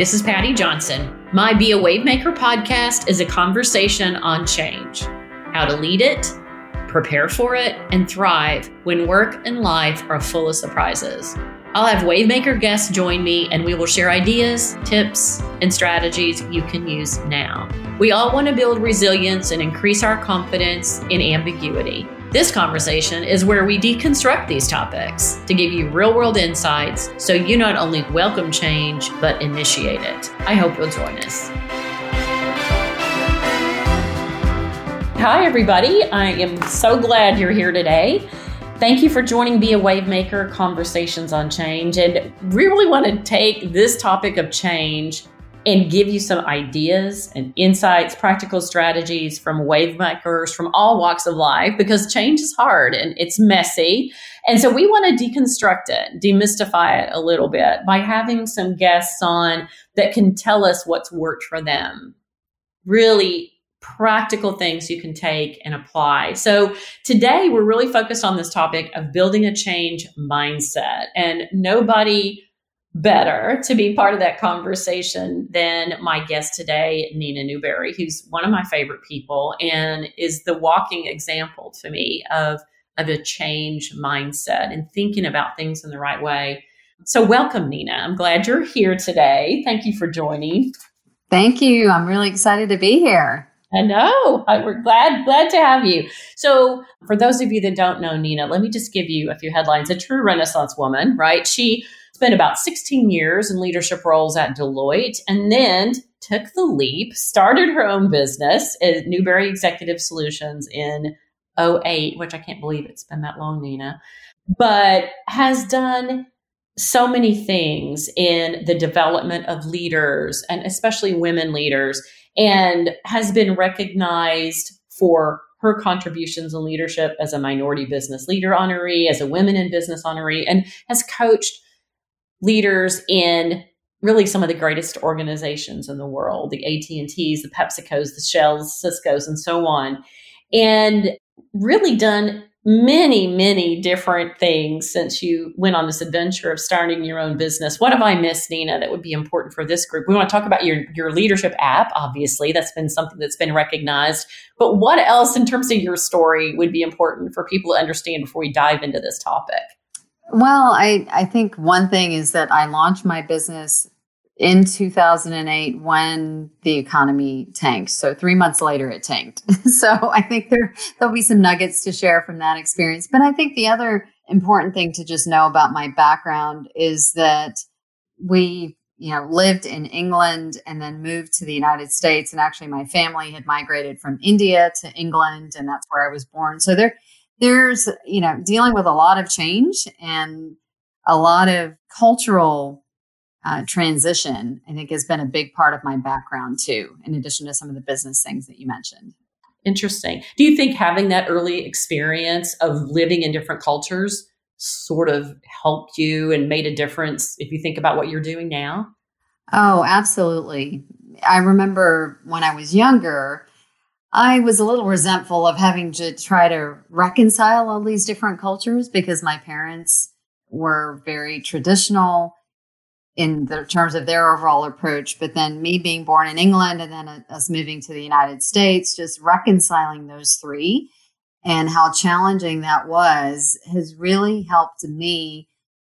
this is Patty Johnson. My Be a Wavemaker podcast is a conversation on change, how to lead it, prepare for it, and thrive when work and life are full of surprises. I'll have Wavemaker guests join me and we will share ideas, tips, and strategies you can use now. We all want to build resilience and increase our confidence in ambiguity. This conversation is where we deconstruct these topics to give you real world insights so you not only welcome change, but initiate it. I hope you'll join us. Hi, everybody. I am so glad you're here today. Thank you for joining Be a Wavemaker Conversations on Change. And we really want to take this topic of change and give you some ideas and insights, practical strategies from wave makers from all walks of life because change is hard and it's messy. And so we want to deconstruct it, demystify it a little bit by having some guests on that can tell us what's worked for them. Really practical things you can take and apply. So today we're really focused on this topic of building a change mindset and nobody better to be part of that conversation than my guest today, Nina Newberry, who's one of my favorite people and is the walking example to me of, of a change mindset and thinking about things in the right way. So, welcome, Nina. I'm glad you're here today. Thank you for joining. Thank you. I'm really excited to be here. I know. We're glad glad to have you. So, for those of you that don't know Nina, let me just give you a few headlines. A true Renaissance woman, right? She spent about 16 years in leadership roles at Deloitte and then took the leap, started her own business at Newberry Executive Solutions in 08, which I can't believe it's been that long, Nina, but has done so many things in the development of leaders and especially women leaders and has been recognized for her contributions in leadership as a minority business leader honoree, as a women in business honoree, and has coached leaders in really some of the greatest organizations in the world the at&ts the pepsicos the shells ciscos and so on and really done many many different things since you went on this adventure of starting your own business. What have i missed nina that would be important for this group? We want to talk about your your leadership app obviously. That's been something that's been recognized. But what else in terms of your story would be important for people to understand before we dive into this topic well, I, I think one thing is that I launched my business in 2008 when the economy tanked. So three months later, it tanked. so I think there, there'll be some nuggets to share from that experience. But I think the other important thing to just know about my background is that we you know lived in england and then moved to the united states and actually my family had migrated from india to england and that's where i was born so there there's, you know, dealing with a lot of change and a lot of cultural uh, transition, I think has been a big part of my background too, in addition to some of the business things that you mentioned. Interesting. Do you think having that early experience of living in different cultures sort of helped you and made a difference if you think about what you're doing now? Oh, absolutely. I remember when I was younger, I was a little resentful of having to try to reconcile all these different cultures because my parents were very traditional in the terms of their overall approach. But then me being born in England and then us moving to the United States, just reconciling those three and how challenging that was has really helped me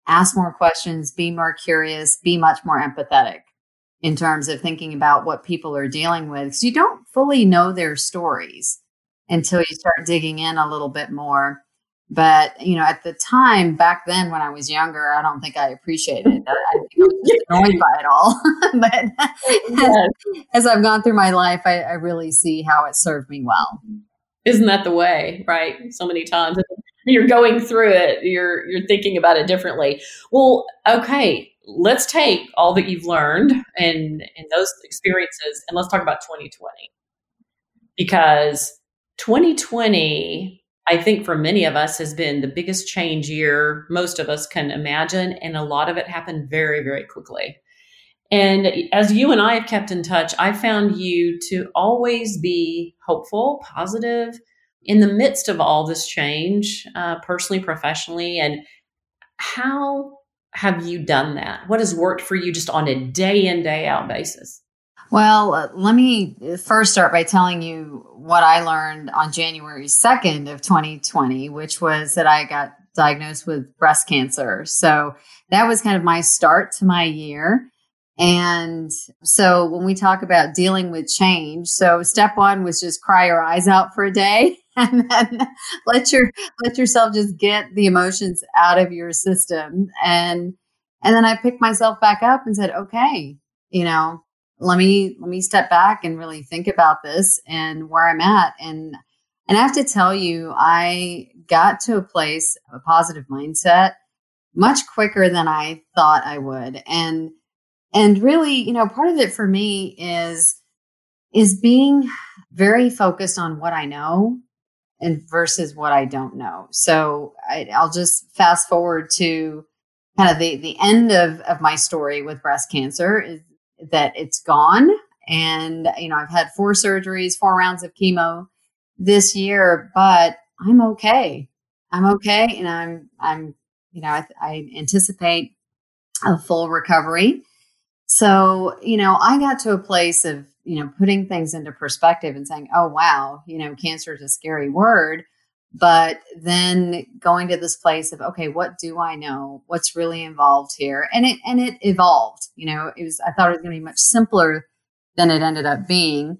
ask more questions, be more curious, be much more empathetic in terms of thinking about what people are dealing with. So you don't fully know their stories until you start digging in a little bit more. But you know, at the time back then when I was younger, I don't think I appreciated it. I think I was just annoyed by it all. but yes. as, as, I've gone through my life, I, I really see how it served me well. Isn't that the way, right? So many times you're going through it, you're you're thinking about it differently. Well, okay, let's take all that you've learned and and those experiences and let's talk about 2020 because 2020 i think for many of us has been the biggest change year most of us can imagine and a lot of it happened very very quickly. And as you and i have kept in touch i found you to always be hopeful positive in the midst of all this change uh, personally professionally and how have you done that? What has worked for you just on a day in, day out basis? Well, uh, let me first start by telling you what I learned on January 2nd of 2020, which was that I got diagnosed with breast cancer. So that was kind of my start to my year. And so when we talk about dealing with change, so step one was just cry your eyes out for a day and then let your let yourself just get the emotions out of your system. And and then I picked myself back up and said, okay, you know, let me let me step back and really think about this and where I'm at. And and I have to tell you, I got to a place of a positive mindset much quicker than I thought I would. And and really, you know, part of it for me is is being very focused on what I know and versus what I don't know. So I, will just fast forward to kind of the the end of of my story with breast cancer is that it's gone. And, you know, I've had four surgeries, four rounds of chemo this year, but I'm okay. I'm okay. And I'm, I'm, you know, I, I anticipate a full recovery. So, you know, I got to a place of, you know, putting things into perspective and saying, oh, wow, you know, cancer is a scary word but then going to this place of okay what do i know? What's really involved here? And it and it evolved you know it was i thought it was going to be much simpler than it ended up being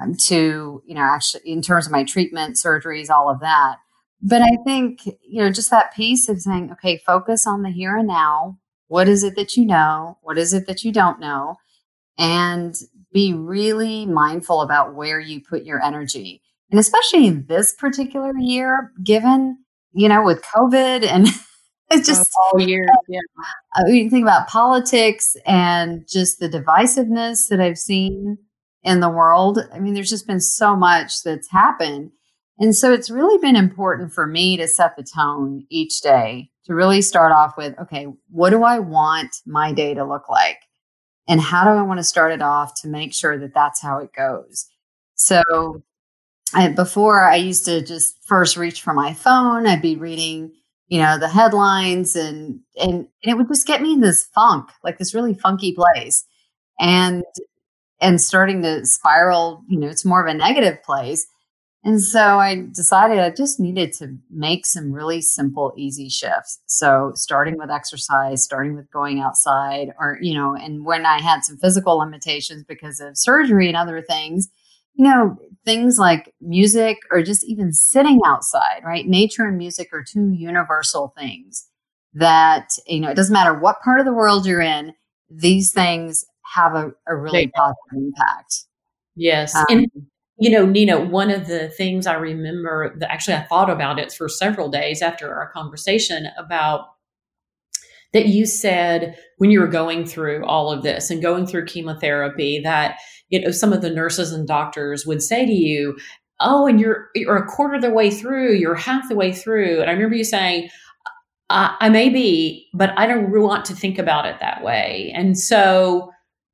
um, to you know actually in terms of my treatment surgeries all of that. But i think you know just that piece of saying okay focus on the here and now. What is it that you know? What is it that you don't know? And be really mindful about where you put your energy and especially this particular year, given, you know, with COVID and it's just oh, all year. Yeah. Uh, I mean, think about politics and just the divisiveness that I've seen in the world. I mean, there's just been so much that's happened. And so it's really been important for me to set the tone each day to really start off with, okay, what do I want my day to look like? And how do I want to start it off to make sure that that's how it goes? So I, before I used to just first reach for my phone. I'd be reading, you know, the headlines and, and, and it would just get me in this funk, like this really funky place. And, and starting to spiral, you know, it's more of a negative place. And so I decided I just needed to make some really simple, easy shifts. So starting with exercise, starting with going outside, or, you know, and when I had some physical limitations because of surgery and other things, you know, things like music or just even sitting outside, right? Nature and music are two universal things that, you know, it doesn't matter what part of the world you're in, these things have a, a really positive impact. Yes. Um, and, you know, Nina, one of the things I remember that actually I thought about it for several days after our conversation about that you said when you were going through all of this and going through chemotherapy that you know some of the nurses and doctors would say to you oh and you're you're a quarter of the way through you're half the way through. And i remember you saying I, I may be but i don't want to think about it that way. And so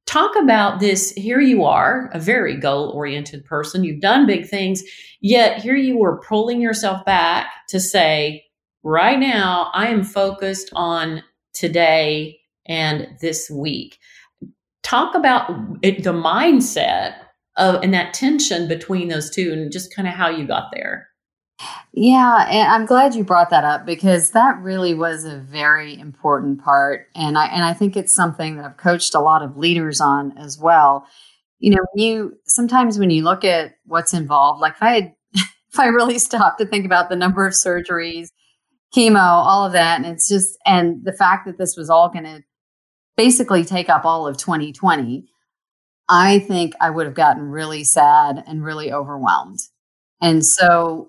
talk about this here you are a very goal oriented person. You've done big things yet here you were pulling yourself back to say right now i am focused on today and this week. Talk about it, the mindset of and that tension between those two and just kind of how you got there yeah and i'm glad you brought that up because that really was a very important part and i and i think it's something that i've coached a lot of leaders on as well you know you sometimes when you look at what's involved like if i had if i really stopped to think about the number of surgeries chemo all of that and it's just and the fact that this was all going to basically take up all of 2020, I think I would have gotten really sad and really overwhelmed. And so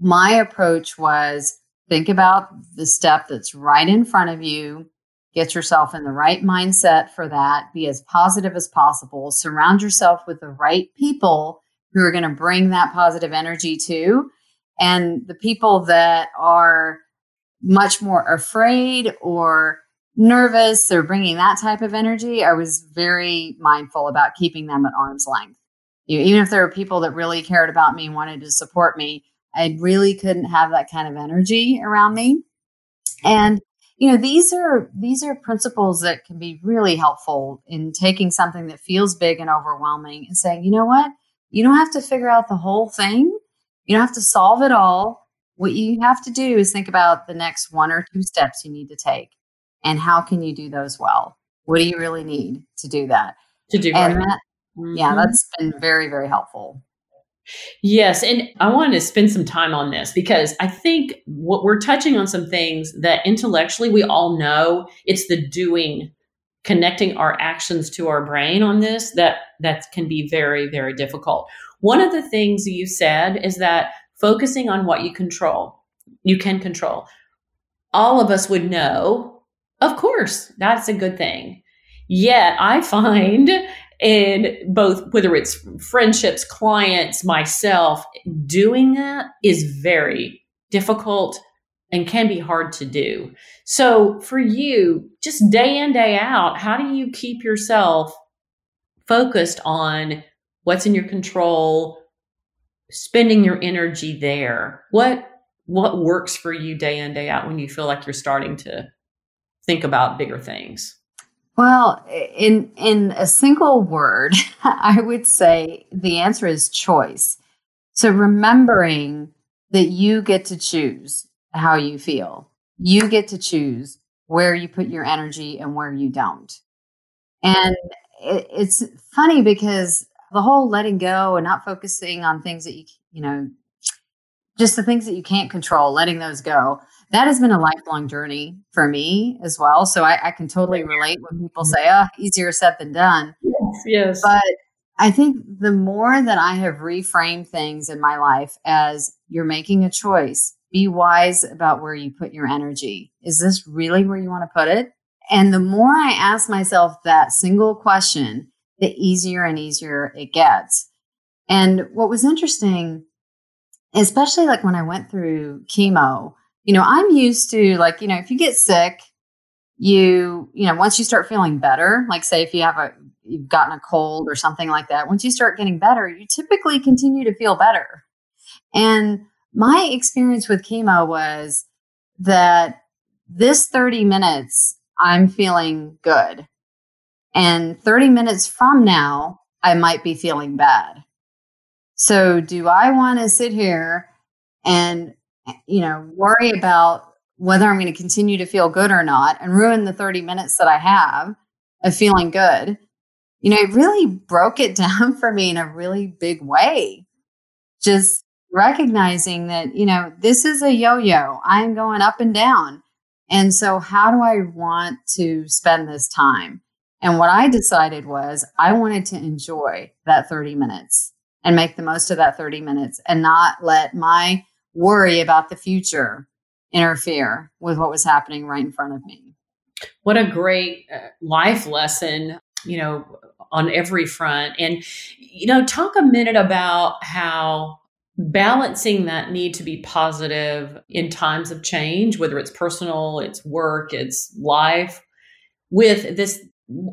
my approach was think about the step that's right in front of you, get yourself in the right mindset for that, be as positive as possible, surround yourself with the right people who are going to bring that positive energy to. And the people that are much more afraid or nervous or bringing that type of energy, I was very mindful about keeping them at arm's length. You know, even if there were people that really cared about me and wanted to support me, I really couldn't have that kind of energy around me. And you know, these are these are principles that can be really helpful in taking something that feels big and overwhelming and saying, you know what? You don't have to figure out the whole thing. You don't have to solve it all. What you have to do is think about the next one or two steps you need to take and how can you do those well? What do you really need to do that? To do and right. that, Mhm. yeah, that's been very, very helpful. Yes. And I wanted to spend some time on this because I think what we're touching on some things that intellectually we all know it's the doing, connecting our actions to our brain on this that that can be very, very difficult. One of the things you said is that focusing on what you control, you can control. All of us would know, of course, that's a good thing. Yet I find in both whether it's friendships, clients, myself, doing that is very difficult and can be hard to do. So for you, just day in, day out, how do you keep yourself focused on what's in your control, spending your energy there? What what works for you day in, day out when you feel like you're starting to think about bigger things? Well, in in a single word, I would say the answer is choice. So remembering that you get to choose how you feel. You get to choose where you put your energy and where you don't. And it, it's funny because the whole letting go and not focusing on things that you you know just the things that you can't control, letting those go that has been a lifelong journey for me as well. So I, I can totally relate when people mm-hmm. say, oh, easier said than done. Yes, yes. But I think the more that I have reframed things in my life as you're making a choice, be wise about where you put your energy. Is this really where you want to put it? And the more I ask myself that single question, the easier and easier it gets. And what was interesting, especially like when I went through chemo, you know, I'm used to like, you know, if you get sick, you, you know, once you start feeling better, like say if you have a, you've gotten a cold or something like that, once you start getting better, you typically continue to feel better. And my experience with chemo was that this 30 minutes, I'm feeling good. And 30 minutes from now, I might be feeling bad. So do I want to sit here and you know, worry about whether I'm going to continue to feel good or not and ruin the 30 minutes that I have of feeling good. You know, it really broke it down for me in a really big way. Just recognizing that, you know, this is a yo yo. I'm going up and down. And so, how do I want to spend this time? And what I decided was I wanted to enjoy that 30 minutes and make the most of that 30 minutes and not let my worry about the future interfere with what was happening right in front of me. What a great uh, life lesson, you know, on every front. And, you know, talk a minute about how balancing that need to be positive in times of change, whether it's personal, it's work, it's life, with this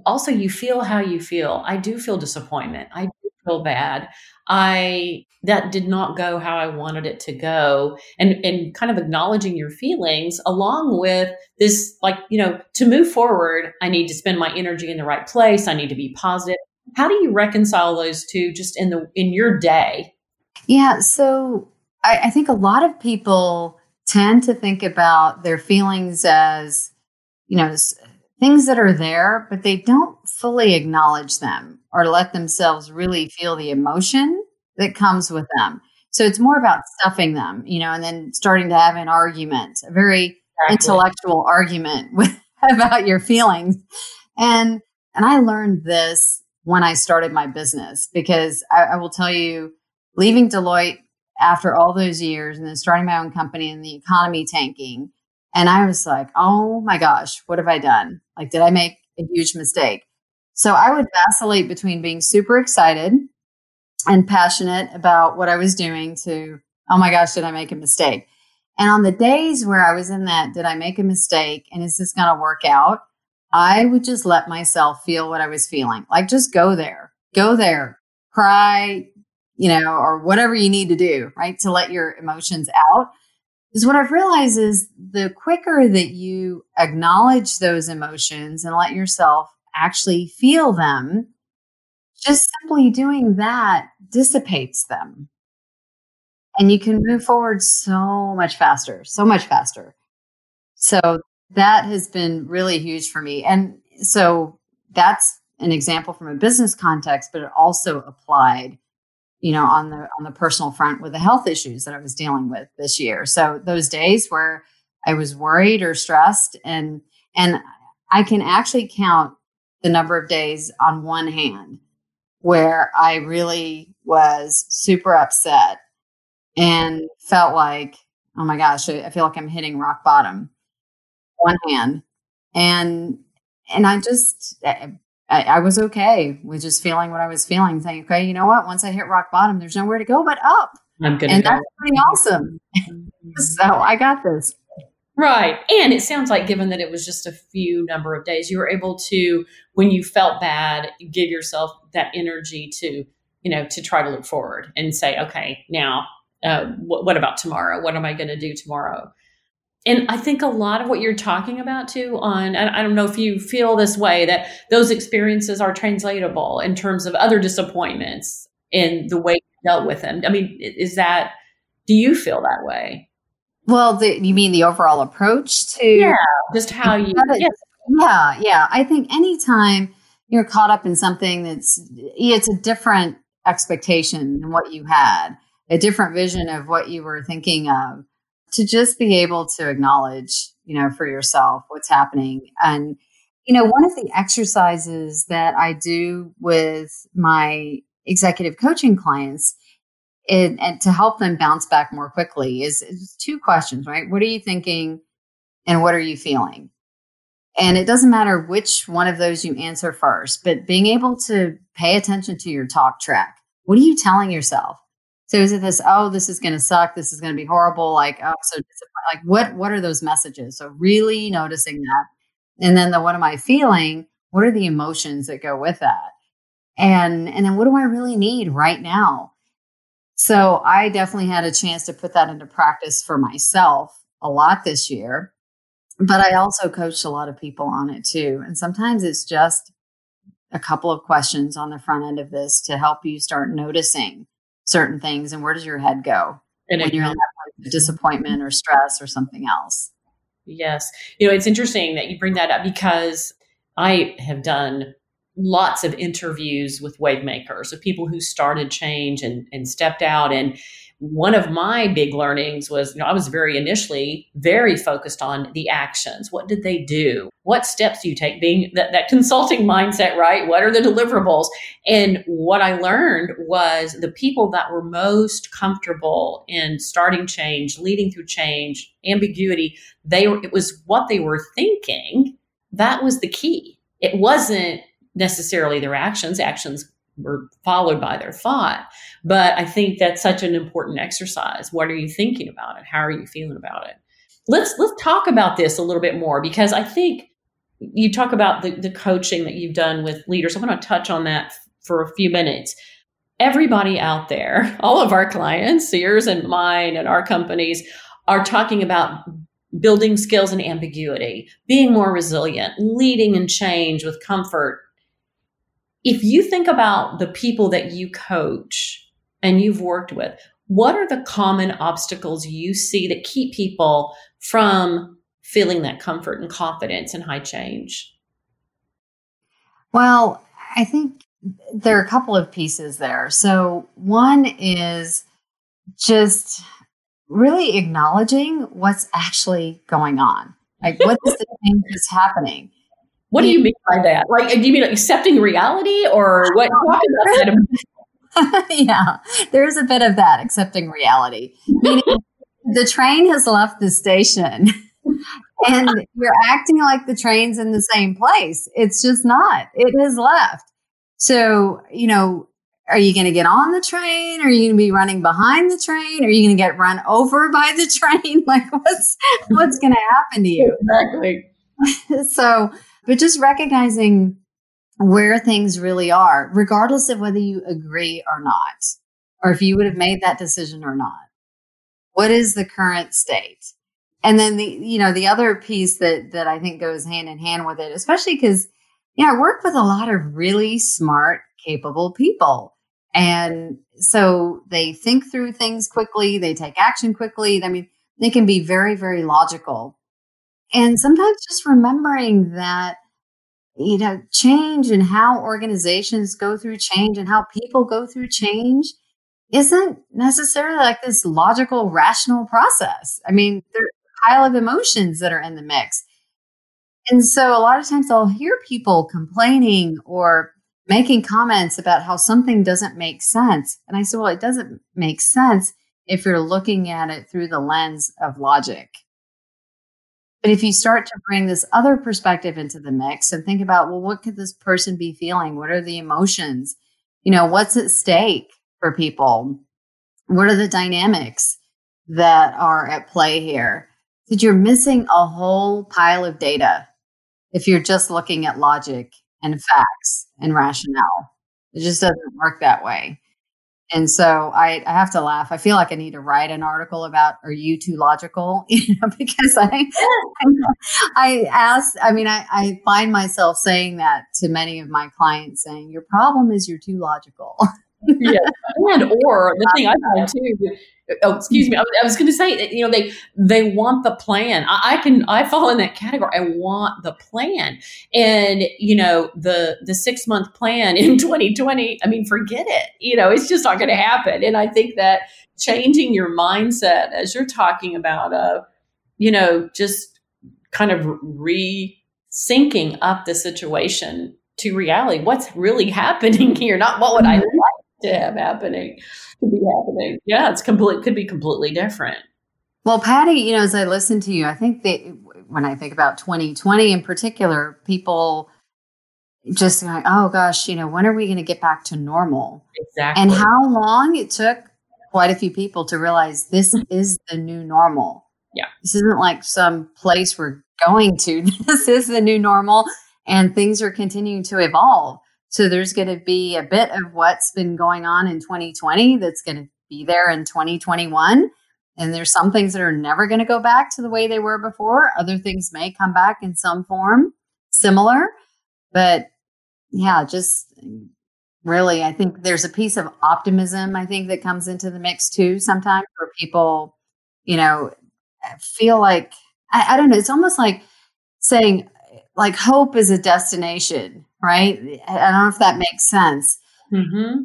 also you feel how you feel. I do feel disappointment. I feel bad. I that did not go how I wanted it to go. And and kind of acknowledging your feelings along with this like, you know, to move forward, I need to spend my energy in the right place. I need to be positive. How do you reconcile those two just in the in your day? Yeah, so I, I think a lot of people tend to think about their feelings as, you know, things that are there, but they don't fully acknowledge them or let themselves really feel the emotion that comes with them. So it's more about stuffing them, you know, and then starting to have an argument, a very exactly. intellectual argument with, about your feelings. And and I learned this when I started my business because I, I will tell you, leaving Deloitte after all those years and then starting my own company and the economy tanking, and I was like, oh my gosh, what have I done? Like, did I make a huge mistake? So I would vacillate between being super excited and passionate about what I was doing to, oh my gosh, did I make a mistake? And on the days where I was in that, did I make a mistake? And is this going to work out? I would just let myself feel what I was feeling. Like, just go there, go there, cry, you know, or whatever you need to do, right? To let your emotions out Is what I've realized is the quicker that you acknowledge those emotions and let yourself actually feel them, just simply doing that dissipates them. And you can move forward so much faster, so much faster. So that has been really huge for me. And so that's an example from a business context, but it also applied, you know, on the on the personal front with the health issues that I was dealing with this year. So those days where I was worried or stressed and and I can actually count the number of days on one hand where I really was super upset and felt like, oh my gosh, I feel like I'm hitting rock bottom. One hand. And and I just I, I, was okay with just feeling what I was feeling, saying, okay, you know what? Once I hit rock bottom, there's nowhere to go but up. I'm good. And that's pretty awesome. Mm-hmm. so I got this. Right. And it sounds like, given that it was just a few number of days, you were able to, when you felt bad, give yourself that energy to, you know, to try to look forward and say, okay, now, uh, what, what about tomorrow? What am I going to do tomorrow? and I think a lot of what you're talking about too on I don't know if you feel this way that those experiences are translatable in terms of other disappointments in the way you dealt with them. I mean, is that do you feel that way? Well, the, you mean the overall approach to yeah, just how you yeah. yeah, yeah. I think anytime you're caught up in something that's it's a different expectation than what you had, a different vision of what you were thinking of to just be able to acknowledge, you know, for yourself what's happening. And, you know, one of the exercises that I do with my executive coaching clients it, and to help them bounce back more quickly is, is two questions, right? What are you thinking and what are you feeling? And it doesn't matter which one of those you answer first, but being able to pay attention to your talk track. What are you telling yourself? So is it this, oh, this is going to suck. This is going to be horrible. Like, oh, so like what, what are those messages? So really noticing that. And then the, what am I feeling? What are the emotions that go with that? And, and then what do I really need right now? So I definitely had a chance to put that into practice for myself a lot this year, but I also coached a lot of people on it too. And sometimes it's just a couple of questions on the front end of this to help you start noticing certain things and where does your head go and when you're in that disappointment or stress or something else yes you know it's interesting that you bring that up because i have done lots of interviews with wave makers of people who started change and, and stepped out. And one of my big learnings was you know i was very initially very focused on the actions. What did they do? What steps do you take? Being that, that consulting mindset right? What are the deliverables? And what i learned was the people that were most comfortable in starting change leading through change ambiguity they were it was what they were thinking that was the key. It wasn't necessarily their actions actions were followed by their thought. But I think that's such an important exercise. What are you thinking about it? How are you feeling about it? Let's let's talk about this a little bit more because I think you talk about the, the coaching that you've done with leaders. I want to touch on that for a few minutes. Everybody out there, all of our clients, yours and mine and our companies, are talking about building skills and ambiguity, being more resilient, leading in change with comfort, if you think about the people that you coach and you've worked with, what are the common obstacles you see that keep people from feeling that comfort and confidence and high change? Well, I think there are a couple of pieces there. So, one is just really acknowledging what's actually going on. Like, what is the thing that's happening? What do you mean by that? Like, do you mean accepting reality or what? yeah, there's a bit of that accepting reality. Meaning, the train has left the station and you're acting like the train's in the same place. It's just not, it has left. So, you know, are you going to get on the train? Are you going to be running behind the train? Are you going to get run over by the train? Like, what's what's going to happen to you? Exactly. so, but just recognizing where things really are, regardless of whether you agree or not, or if you would have made that decision or not. What is the current state? And then the, you know, the other piece that, that I think goes hand in hand with it, especially because, yeah, I work with a lot of really smart, capable people. And so they think through things quickly. They take action quickly. I mean, they can be very, very logical. And sometimes just remembering that, you know, change and how organizations go through change and how people go through change isn't necessarily like this logical, rational process. I mean, there's a pile of emotions that are in the mix. And so a lot of times I'll hear people complaining or making comments about how something doesn't make sense. And I said, well, it doesn't make sense if you're looking at it through the lens of logic. But if you start to bring this other perspective into the mix and think about, well, what could this person be feeling? What are the emotions? You know, what's at stake for people? What are the dynamics that are at play here? That you're missing a whole pile of data if you're just looking at logic and facts and rationale. It just doesn't work that way. And so I, I have to laugh. I feel like I need to write an article about are you too logical? You know, because I I ask, I mean, I, I find myself saying that to many of my clients saying, Your problem is you're too logical. yeah. And or the thing I find too, oh, excuse me, I, I was going to say, you know, they they want the plan. I, I, can I fall in that category. I want the plan, and you know, the the six month plan in 2020. I mean, forget it. You know, it's just not going to happen. And I think that changing your mindset, as you're talking about, uh, you know, just kind of re syncing up the situation to reality. What's really happening here? Not what would I mm-hmm. like to have happening to be happening. Yeah, it's complete could be completely different. Well, Patty, you know, as I listen to you, I think that when I think about 2020 in particular, people just like, oh gosh, you know, when are we going to get back to normal? Exactly. And how long it took quite a few people to realize this is the new normal. Yeah. This isn't like some place we're going to. This is the new normal and things are continuing to evolve. So there's going to be a bit of what's been going on in 2020 that's going to be there in 2021. And there's some things that are never going to go back to the way they were before. Other things may come back in some form similar. But yeah, just really, I think there's a piece of optimism, I think, that comes into the mix too sometimes where people, you know, feel like, I, I don't know, it's almost like saying, like hope is a destination right? I don't know if that makes sense mm-hmm.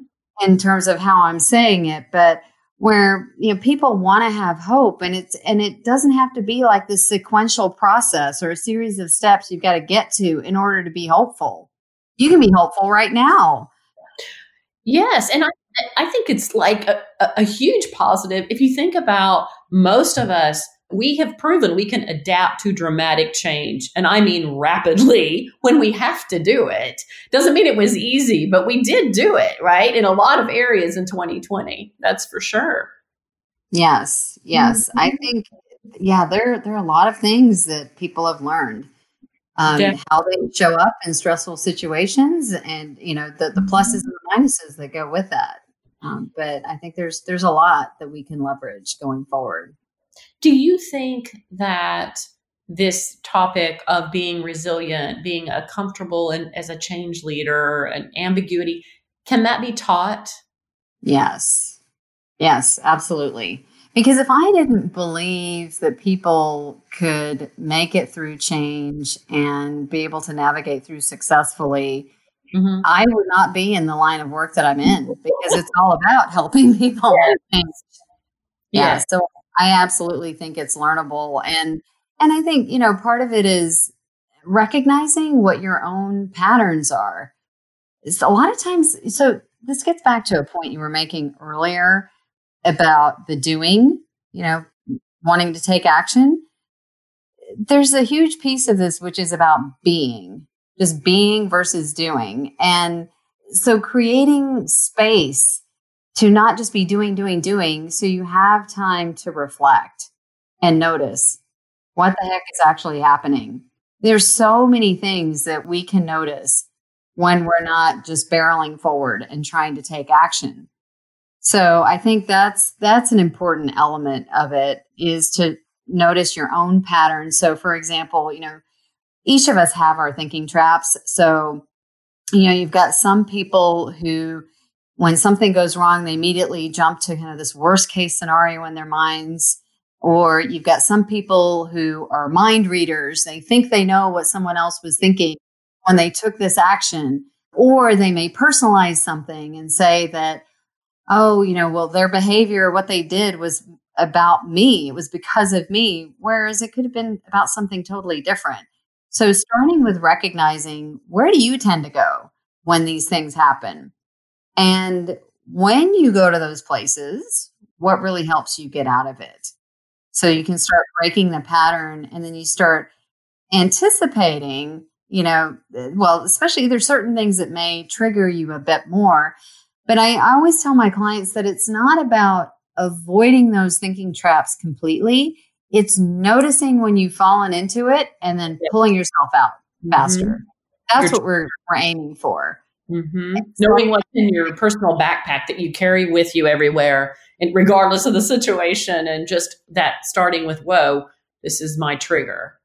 in terms of how I'm saying it, but where you know people want to have hope and it's and it doesn't have to be like this sequential process or a series of steps you've got to get to in order to be hopeful you can be hopeful right now yes and i i think it's like a, a huge positive if you think about most of us we have proven we can adapt to dramatic change. And I mean rapidly when we have to do it. Doesn't mean it was easy, but we did do it, right? In a lot of areas in 2020. That's for sure. Yes. Yes. Mm-hmm. I think, yeah, there, there are a lot of things that people have learned. Um, how they show up in stressful situations and, you know, the, the pluses and the minuses that go with that. Um, but I think there's, there's a lot that we can leverage going forward. Do you think that this topic of being resilient, being a comfortable and as a change leader, and ambiguity, can that be taught? Yes. Yes, absolutely. Because if I didn't believe that people could make it through change and be able to navigate through successfully, mm-hmm. I would not be in the line of work that I'm in because it's all about helping people. Yes. Yeah. yeah. So I absolutely think it's learnable. And and I think, you know, part of it is recognizing what your own patterns are. It's a lot of times so this gets back to a point you were making earlier about the doing, you know, wanting to take action. There's a huge piece of this which is about being, just being versus doing. And so creating space to not just be doing, doing, doing. So you have time to reflect and notice what the heck is actually happening. There's so many things that we can notice when we're not just barreling forward and trying to take action. So I think that's that's an important element of it is to notice your own patterns. So for example, you know, each of us have our thinking traps. So, you know, you've got some people who when something goes wrong, they immediately jump to kind of this worst case scenario in their minds. Or you've got some people who are mind readers. They think they know what someone else was thinking when they took this action. Or they may personalize something and say that, oh, you know, well, their behavior, what they did was about me. It was because of me. Whereas it could have been about something totally different. So starting with recognizing where do you tend to go when these things happen? And when you go to those places, what really helps you get out of it? So you can start breaking the pattern and then you start anticipating, you know, well, especially there's certain things that may trigger you a bit more. But I, I always tell my clients that it's not about avoiding those thinking traps completely. It's noticing when you've fallen into it and then pulling yourself out faster. Mm-hmm. That's You're what we're, we're aiming for. Mm-hmm. Knowing what's in your personal backpack that you carry with you everywhere, and regardless of the situation, and just that starting with, whoa, this is my trigger.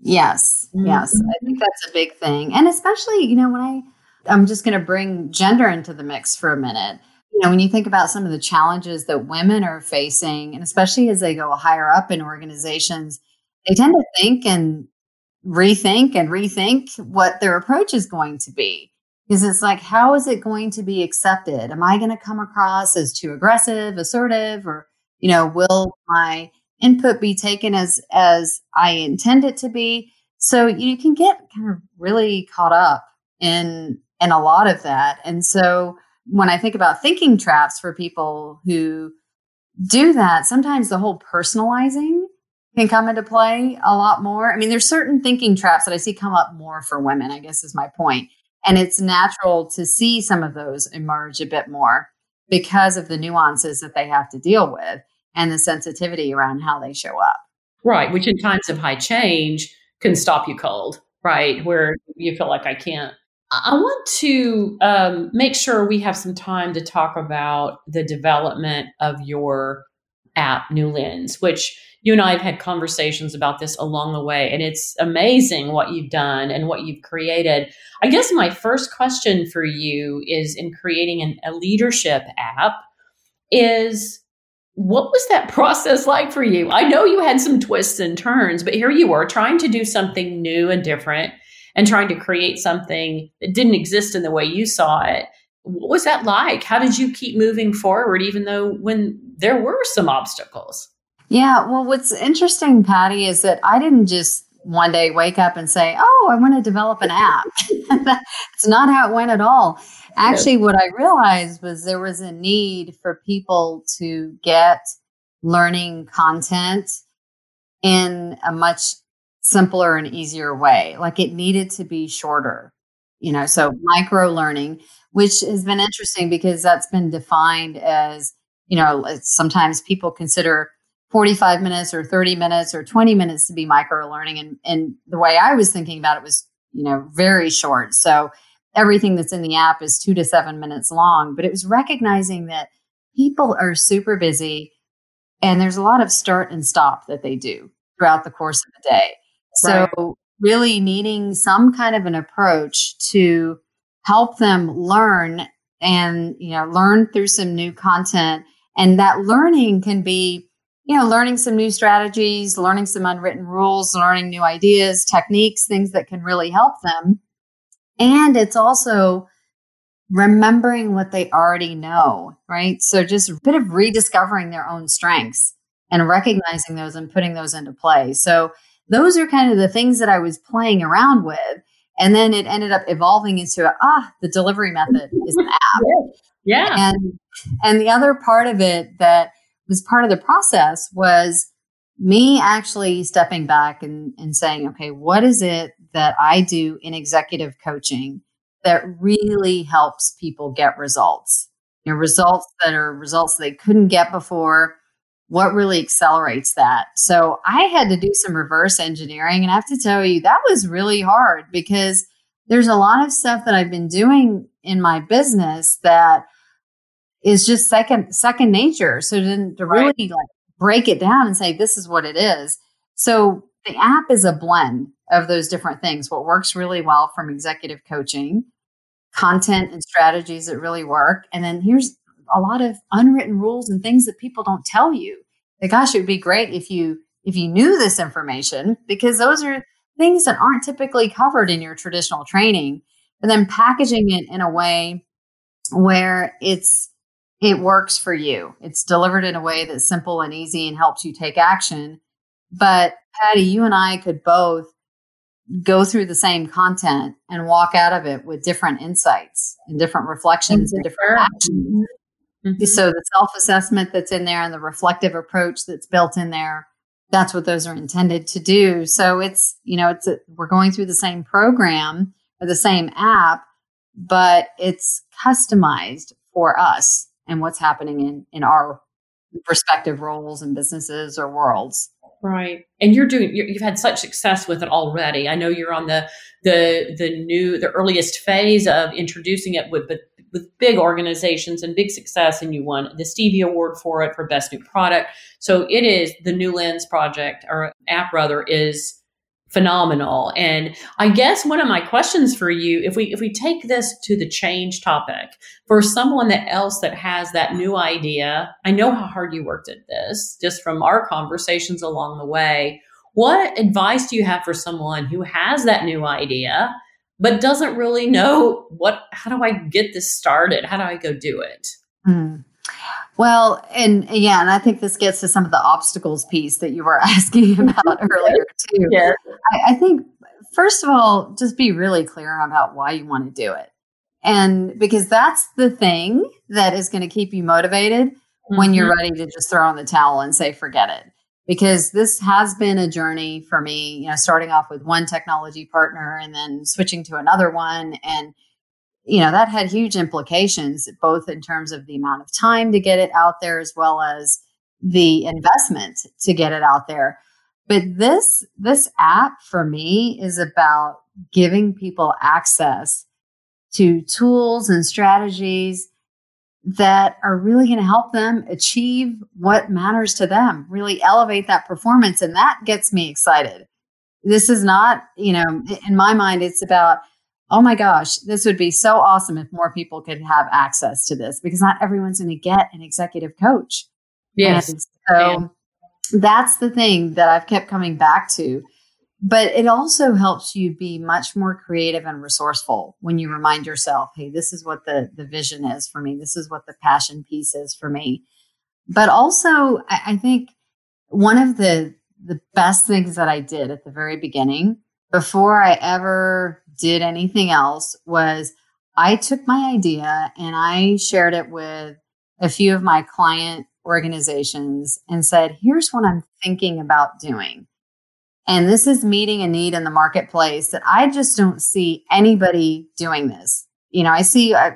Yes, mm-hmm. yes. I think that's a big thing. And especially, you know, when I, I'm just going to bring gender into the mix for a minute. You know, when you think about some of the challenges that women are facing, and especially as they go higher up in organizations, they tend to think and rethink and rethink what their approach is going to be because it's like how is it going to be accepted? Am i going to come across as too aggressive assertive or you know will my input be taken as as i intend it to be? So you can get kind of really caught up in in a lot of that. And so when i think about thinking traps for people who do that sometimes the whole personalizing can come into play a lot more. I mean there's certain thinking traps that i see come up more for women i guess is my point and it's natural to see some of those emerge a bit more because of the nuances that they have to deal with and the sensitivity around how they show up. Right, which in times of high change can stop you cold, right? Where you feel like I can't. I want to um, make sure we have some time to talk about the development of your app, New Lens, which you and I have had conversations about this along the way, and it's amazing what you've done and what you've created. I guess my first question for you is in creating an, a leadership app is what was that process like for you? I know you had some twists and turns, but here you were trying to do something new and different and trying to create something that didn't exist in the way you saw it. What was that like? How did you keep moving forward, even though when there were some obstacles? Yeah, well, what's interesting, Patty, is that I didn't just one day wake up and say, Oh, I want to develop an app. That's not how it went at all. Actually, what I realized was there was a need for people to get learning content in a much simpler and easier way. Like it needed to be shorter, you know, so micro learning, which has been interesting because that's been defined as, you know, sometimes people consider 45 minutes or 30 minutes or 20 minutes to be micro learning. And, and the way I was thinking about it was, you know, very short. So everything that's in the app is two to seven minutes long, but it was recognizing that people are super busy and there's a lot of start and stop that they do throughout the course of the day. Right. So really needing some kind of an approach to help them learn and, you know, learn through some new content. And that learning can be you know, learning some new strategies, learning some unwritten rules, learning new ideas, techniques, things that can really help them. And it's also remembering what they already know, right? So just a bit of rediscovering their own strengths and recognizing those and putting those into play. So those are kind of the things that I was playing around with. And then it ended up evolving into ah, the delivery method is an app. Yeah. And and the other part of it that was part of the process was me actually stepping back and, and saying, okay, what is it that I do in executive coaching that really helps people get results? You know, results that are results they couldn't get before. What really accelerates that? So I had to do some reverse engineering. And I have to tell you, that was really hard because there's a lot of stuff that I've been doing in my business that is just second second nature. So to, to really like break it down and say this is what it is. So the app is a blend of those different things. What works really well from executive coaching, content and strategies that really work, and then here's a lot of unwritten rules and things that people don't tell you. Like, gosh, it would be great if you if you knew this information because those are things that aren't typically covered in your traditional training. And then packaging it in a way where it's it works for you. It's delivered in a way that's simple and easy and helps you take action. But Patty, you and I could both go through the same content and walk out of it with different insights and different reflections and different actions. Mm-hmm. So the self assessment that's in there and the reflective approach that's built in there, that's what those are intended to do. So it's, you know, it's a, we're going through the same program or the same app, but it's customized for us and what's happening in, in our respective roles and businesses or worlds. Right. And you're doing you have had such success with it already. I know you're on the the the new the earliest phase of introducing it with with big organizations and big success and you won the Stevie award for it for best new product. So it is the new lens project or app rather is phenomenal. And I guess one of my questions for you, if we if we take this to the change topic, for someone that else that has that new idea, I know how hard you worked at this, just from our conversations along the way. What advice do you have for someone who has that new idea but doesn't really know what how do I get this started? How do I go do it? Mm. Well, and yeah, and I think this gets to some of the obstacles piece that you were asking about earlier too. Yeah. I, I think first of all, just be really clear about why you want to do it. And because that's the thing that is going to keep you motivated mm-hmm. when you're mm-hmm. ready to just throw in the towel and say, forget it. Because this has been a journey for me, you know, starting off with one technology partner and then switching to another one. And you know, that had huge implications, both in terms of the amount of time to get it out there as well as the investment to get it out there. But this, this app for me is about giving people access to tools and strategies that are really going to help them achieve what matters to them, really elevate that performance. And that gets me excited. This is not, you know, in my mind, it's about oh my gosh, this would be so awesome if more people could have access to this because not everyone's going to get an executive coach. Yes. And so that's the thing that I've kept coming back to. But it also helps you be much more creative and resourceful when you remind yourself, hey, this is what the, the vision is for me. This is what the passion piece is for me. But also, I, I think one of the the best things that I did at the very beginning before I ever did anything else was I took my idea and I shared it with a few of my client organizations and said, here's what I'm thinking about doing. And this is meeting a need in the marketplace that I just don't see anybody doing this. You know, I see uh,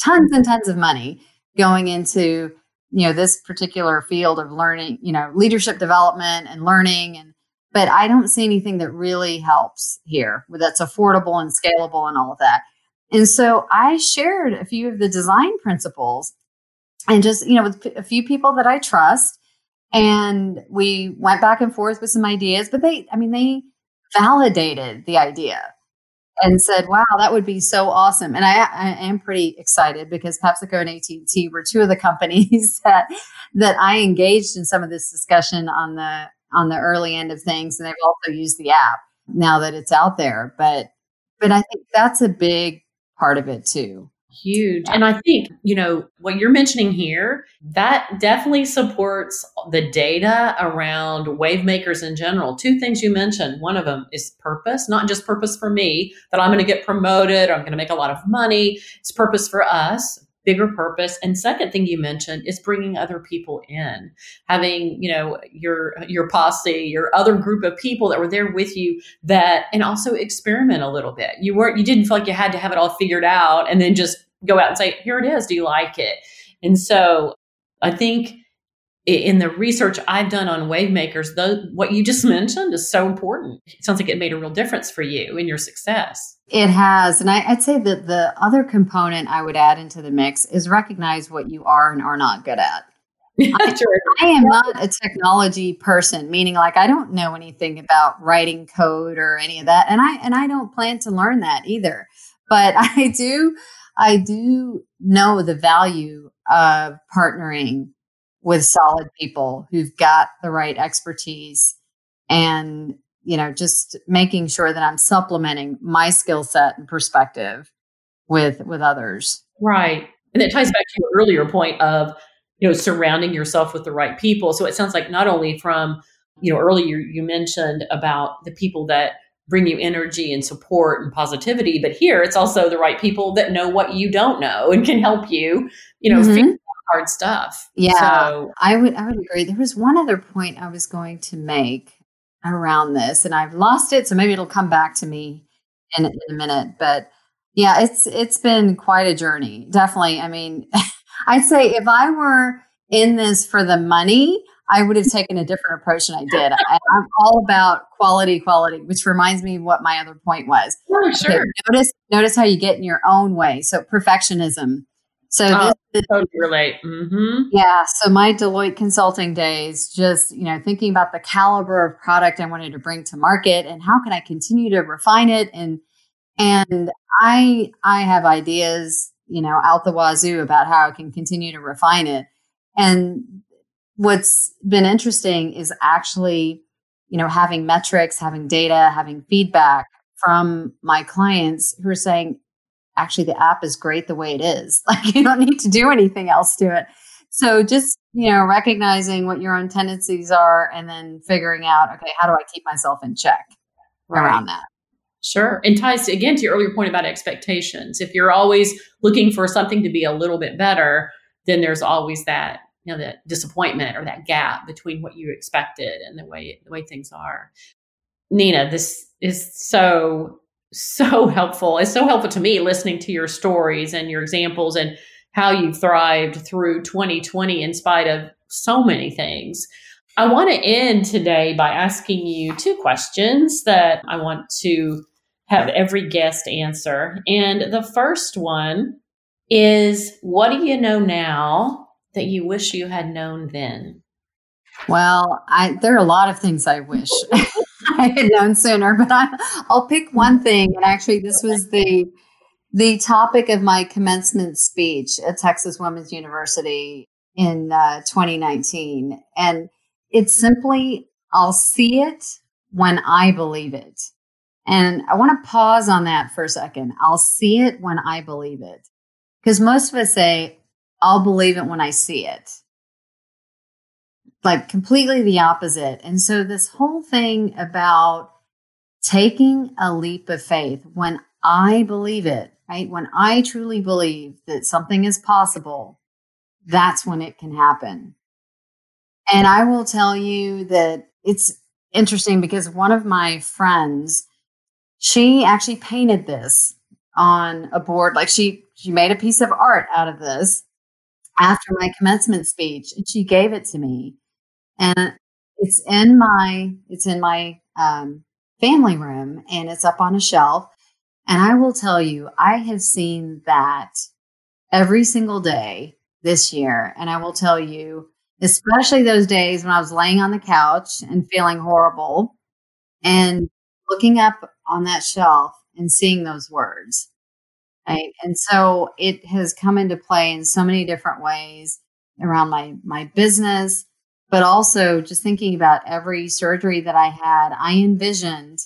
tons and tons of money going into, you know, this particular field of learning, you know, leadership development and learning and but I don't see anything that really helps here that's affordable and scalable and all of that. And so I shared a few of the design principles and just, you know, with a few people that I trust. And we went back and forth with some ideas, but they, I mean, they validated the idea and said, "Wow, that would be so awesome!" And I, I, am pretty excited because PepsiCo and AT and T were two of the companies that that I engaged in some of this discussion on the on the early end of things and they've also used the app now that it's out there. But but i think that's a big part of it too. Huge. And i think you know what you're mentioning here that definitely supports the data around wave makers in general. Two things you mentioned. One of them is purpose not just purpose for me that i'm going to get promoted or i'm going to make a lot of money. It's purpose for us bigger purpose and second thing you mentioned is bringing other people in having you know your your posse your other group of people that were there with you that and also experiment a little bit you weren't you didn't feel like you had to have it all figured out and then just go out and say here it is do you like it and so i think in the research I've done on wave makers, the, what you just mentioned is so important. It sounds like it made a real difference for you in your success. It has. And I, would say that the other component I would add into the mix is recognize what you are and are not good at. I, I, am not a technology person, meaning like I don't know anything about writing code or any of that. And I and I don't plan to learn that either. But I do I do know the value of partnering with solid people who've got the right expertise and you know just making sure that i'm supplementing my skill set and perspective with with others. Right. And it ties back to your earlier point of you know surrounding yourself with the right people. So it sounds like not only from you know earlier you mentioned about the people that bring you energy and support and positivity but here it's also the right people that know what you don't know and can help you you know mm-hmm. hard stuff. Yeah, so, I would I would agree. There was one other point I was going to make around this, and I've lost it, so maybe it'll come back to me in, in a minute. But yeah, it's it's been quite a journey. Definitely. I mean, I'd say if I were in this for the money, I would have taken a different approach than I did. I, am all about quality, quality, which reminds me what my other point was. Oh, sure. Okay, notice, notice how you get in your own way. So perfectionism. So oh, this, totally relate. Mm-hmm. Yeah. So my Deloitte consulting days, just you know, thinking about the caliber of product I wanted to bring to market and how can I continue to refine it and and I I have ideas, you know, out the wazoo about how I can continue to refine it. And what's been interesting is actually, you know, having metrics, having data, having feedback from my clients who are saying, actually the app is great the way it is. Like you don't need to do anything else to it. So just, you know, recognizing what your own tendencies are and then figuring out, okay, how do I keep myself in check right. around that? Sure. And ties again to your earlier point about expectations. If you're always looking for something to be a little bit better, then there's always that, you know, that disappointment or that gap between what you expected and the way the way things are. Nina, this is so so helpful. It's so helpful to me listening to your stories and your examples and how you thrived through 2020 in spite of so many things. I want to end today by asking you two questions that I want to have every guest answer. And the first one is what do you know now that you wish you had known then? Well, I there are a lot of things I wish. I had known sooner, but I, I'll pick one thing. And actually, this was the the topic of my commencement speech at Texas Women's University in uh, 2019, and it's simply I'll see it when I believe it. And I want to pause on that for a second. I'll see it when I believe it. Because most of us say, I'll believe it when I see it like completely the opposite. And so this whole thing about taking a leap of faith when I believe it, right? When I truly believe that something is possible, that's when it can happen. And I will tell you that it's interesting because one of my friends, she actually painted this on a board. Like she, she made a piece of art out of this after my commencement speech and she gave it to me and it's in my it's in my um, family room and it's up on a shelf. And i will tell you i have seen that every single day this year. And i will tell you especially those days when i was laying on the couch and feeling horrible and looking up on that shelf and seeing those words right? And so it has come into play in so many different ways around my my business but also just thinking about every surgery that I had, I envisioned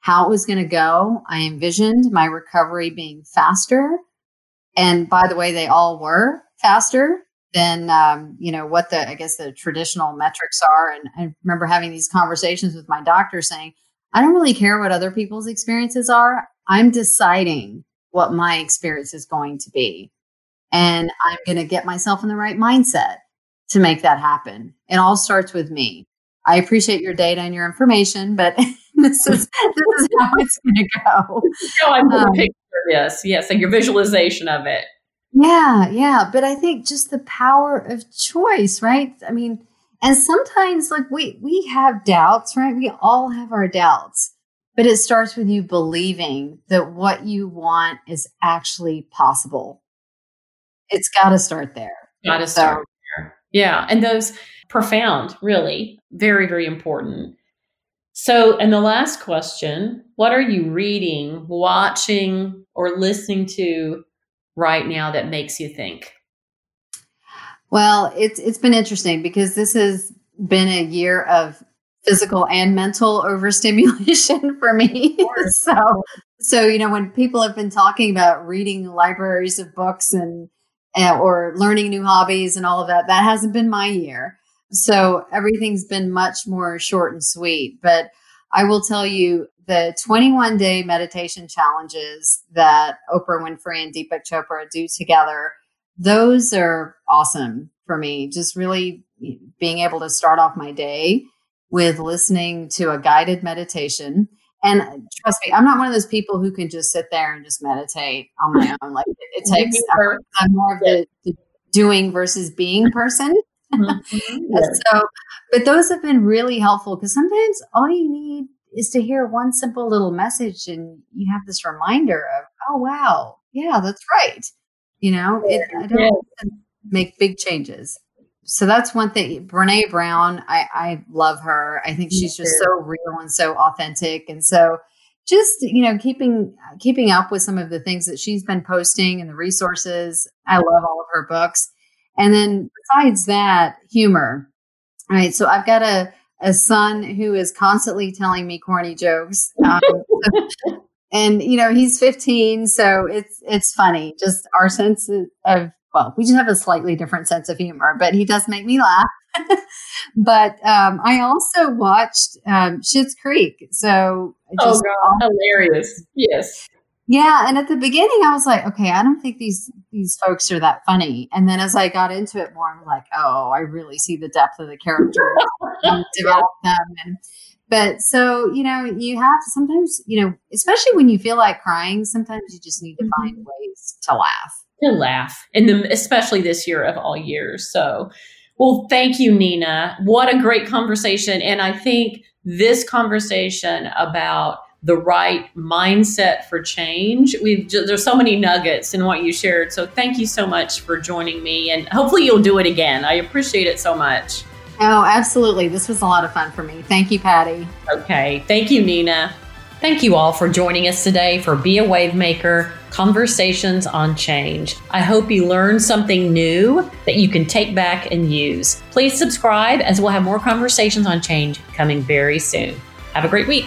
how it was going to go. I envisioned my recovery being faster. And by the way, they all were faster than, um, you know, what the, I guess the traditional metrics are. And I remember having these conversations with my doctor saying, I don't really care what other people's experiences are. I'm deciding what my experience is going to be. And I'm going to get myself in the right mindset to make that happen. It all starts with me. I appreciate your data and your information, but this is this is how it's going to go. No, I'm um, picture. Yes, yes, and your visualization of it. Yeah, yeah, but I think just the power of choice, right? I mean, And sometimes like we we have doubts, right? We all have our doubts. But it starts with you believing that what you want is actually possible. It's got to start there. Got to start so, there. Yeah, and those profound, really, very very important. So, and the last question, what are you reading, watching or listening to right now that makes you think? Well, it's it's been interesting because this has been a year of physical and mental overstimulation for me. so so you know when people have been talking about reading libraries of books and or learning new hobbies and all of that, that hasn't been my year. So everything's been much more short and sweet. But I will tell you the 21 day meditation challenges that Oprah Winfrey and Deepak Chopra do together those are awesome for me. Just really being able to start off my day with listening to a guided meditation. And trust me, I'm not one of those people who can just sit there and just meditate on my own. Like it, it takes, I'm more of the, the doing versus being person. Mm-hmm. so, but those have been really helpful because sometimes all you need is to hear one simple little message and you have this reminder of, oh, wow, yeah, that's right. You know, it, I don't yeah. make big changes. So that's one thing. Brene Brown, I, I love her. I think she's just so real and so authentic. And so just, you know, keeping keeping up with some of the things that she's been posting and the resources. I love all of her books. And then besides that, humor. All right. So I've got a a son who is constantly telling me corny jokes. Um, and you know he's 15 so it's it's funny just our sense of well we just have a slightly different sense of humor but he does make me laugh. But um, i also watched um, Schitt's Creek. So oh god. hilarious. Yes. Yeah and at the beginning i was like okay i don't think these these folks are that funny. And then as i got into it more i'm like oh i really see the depth of the characters and develop them. And but so, you know, you have to sometimes, you know, especially when you feel like crying, sometimes you just need to mm-hmm. find ways to laugh. To laugh. And the, especially this year of all years. So, well, thank you, Nina. What a great conversation. And I think this conversation about the right mindset for change. We've there's so many nuggets in what you shared. So thank you so much for joining me and hopefully you'll do it again. I appreciate it so much. Oh, absolutely. This was a lot of fun for me. Thank you, Patty. Okay. Thank you, Nina. Thank you all for joining us today for Be a Wavemaker Conversations on Change. I hope you learned something new that you can take back and use. Please subscribe as we'll have more conversations on change coming very soon. Have a great week.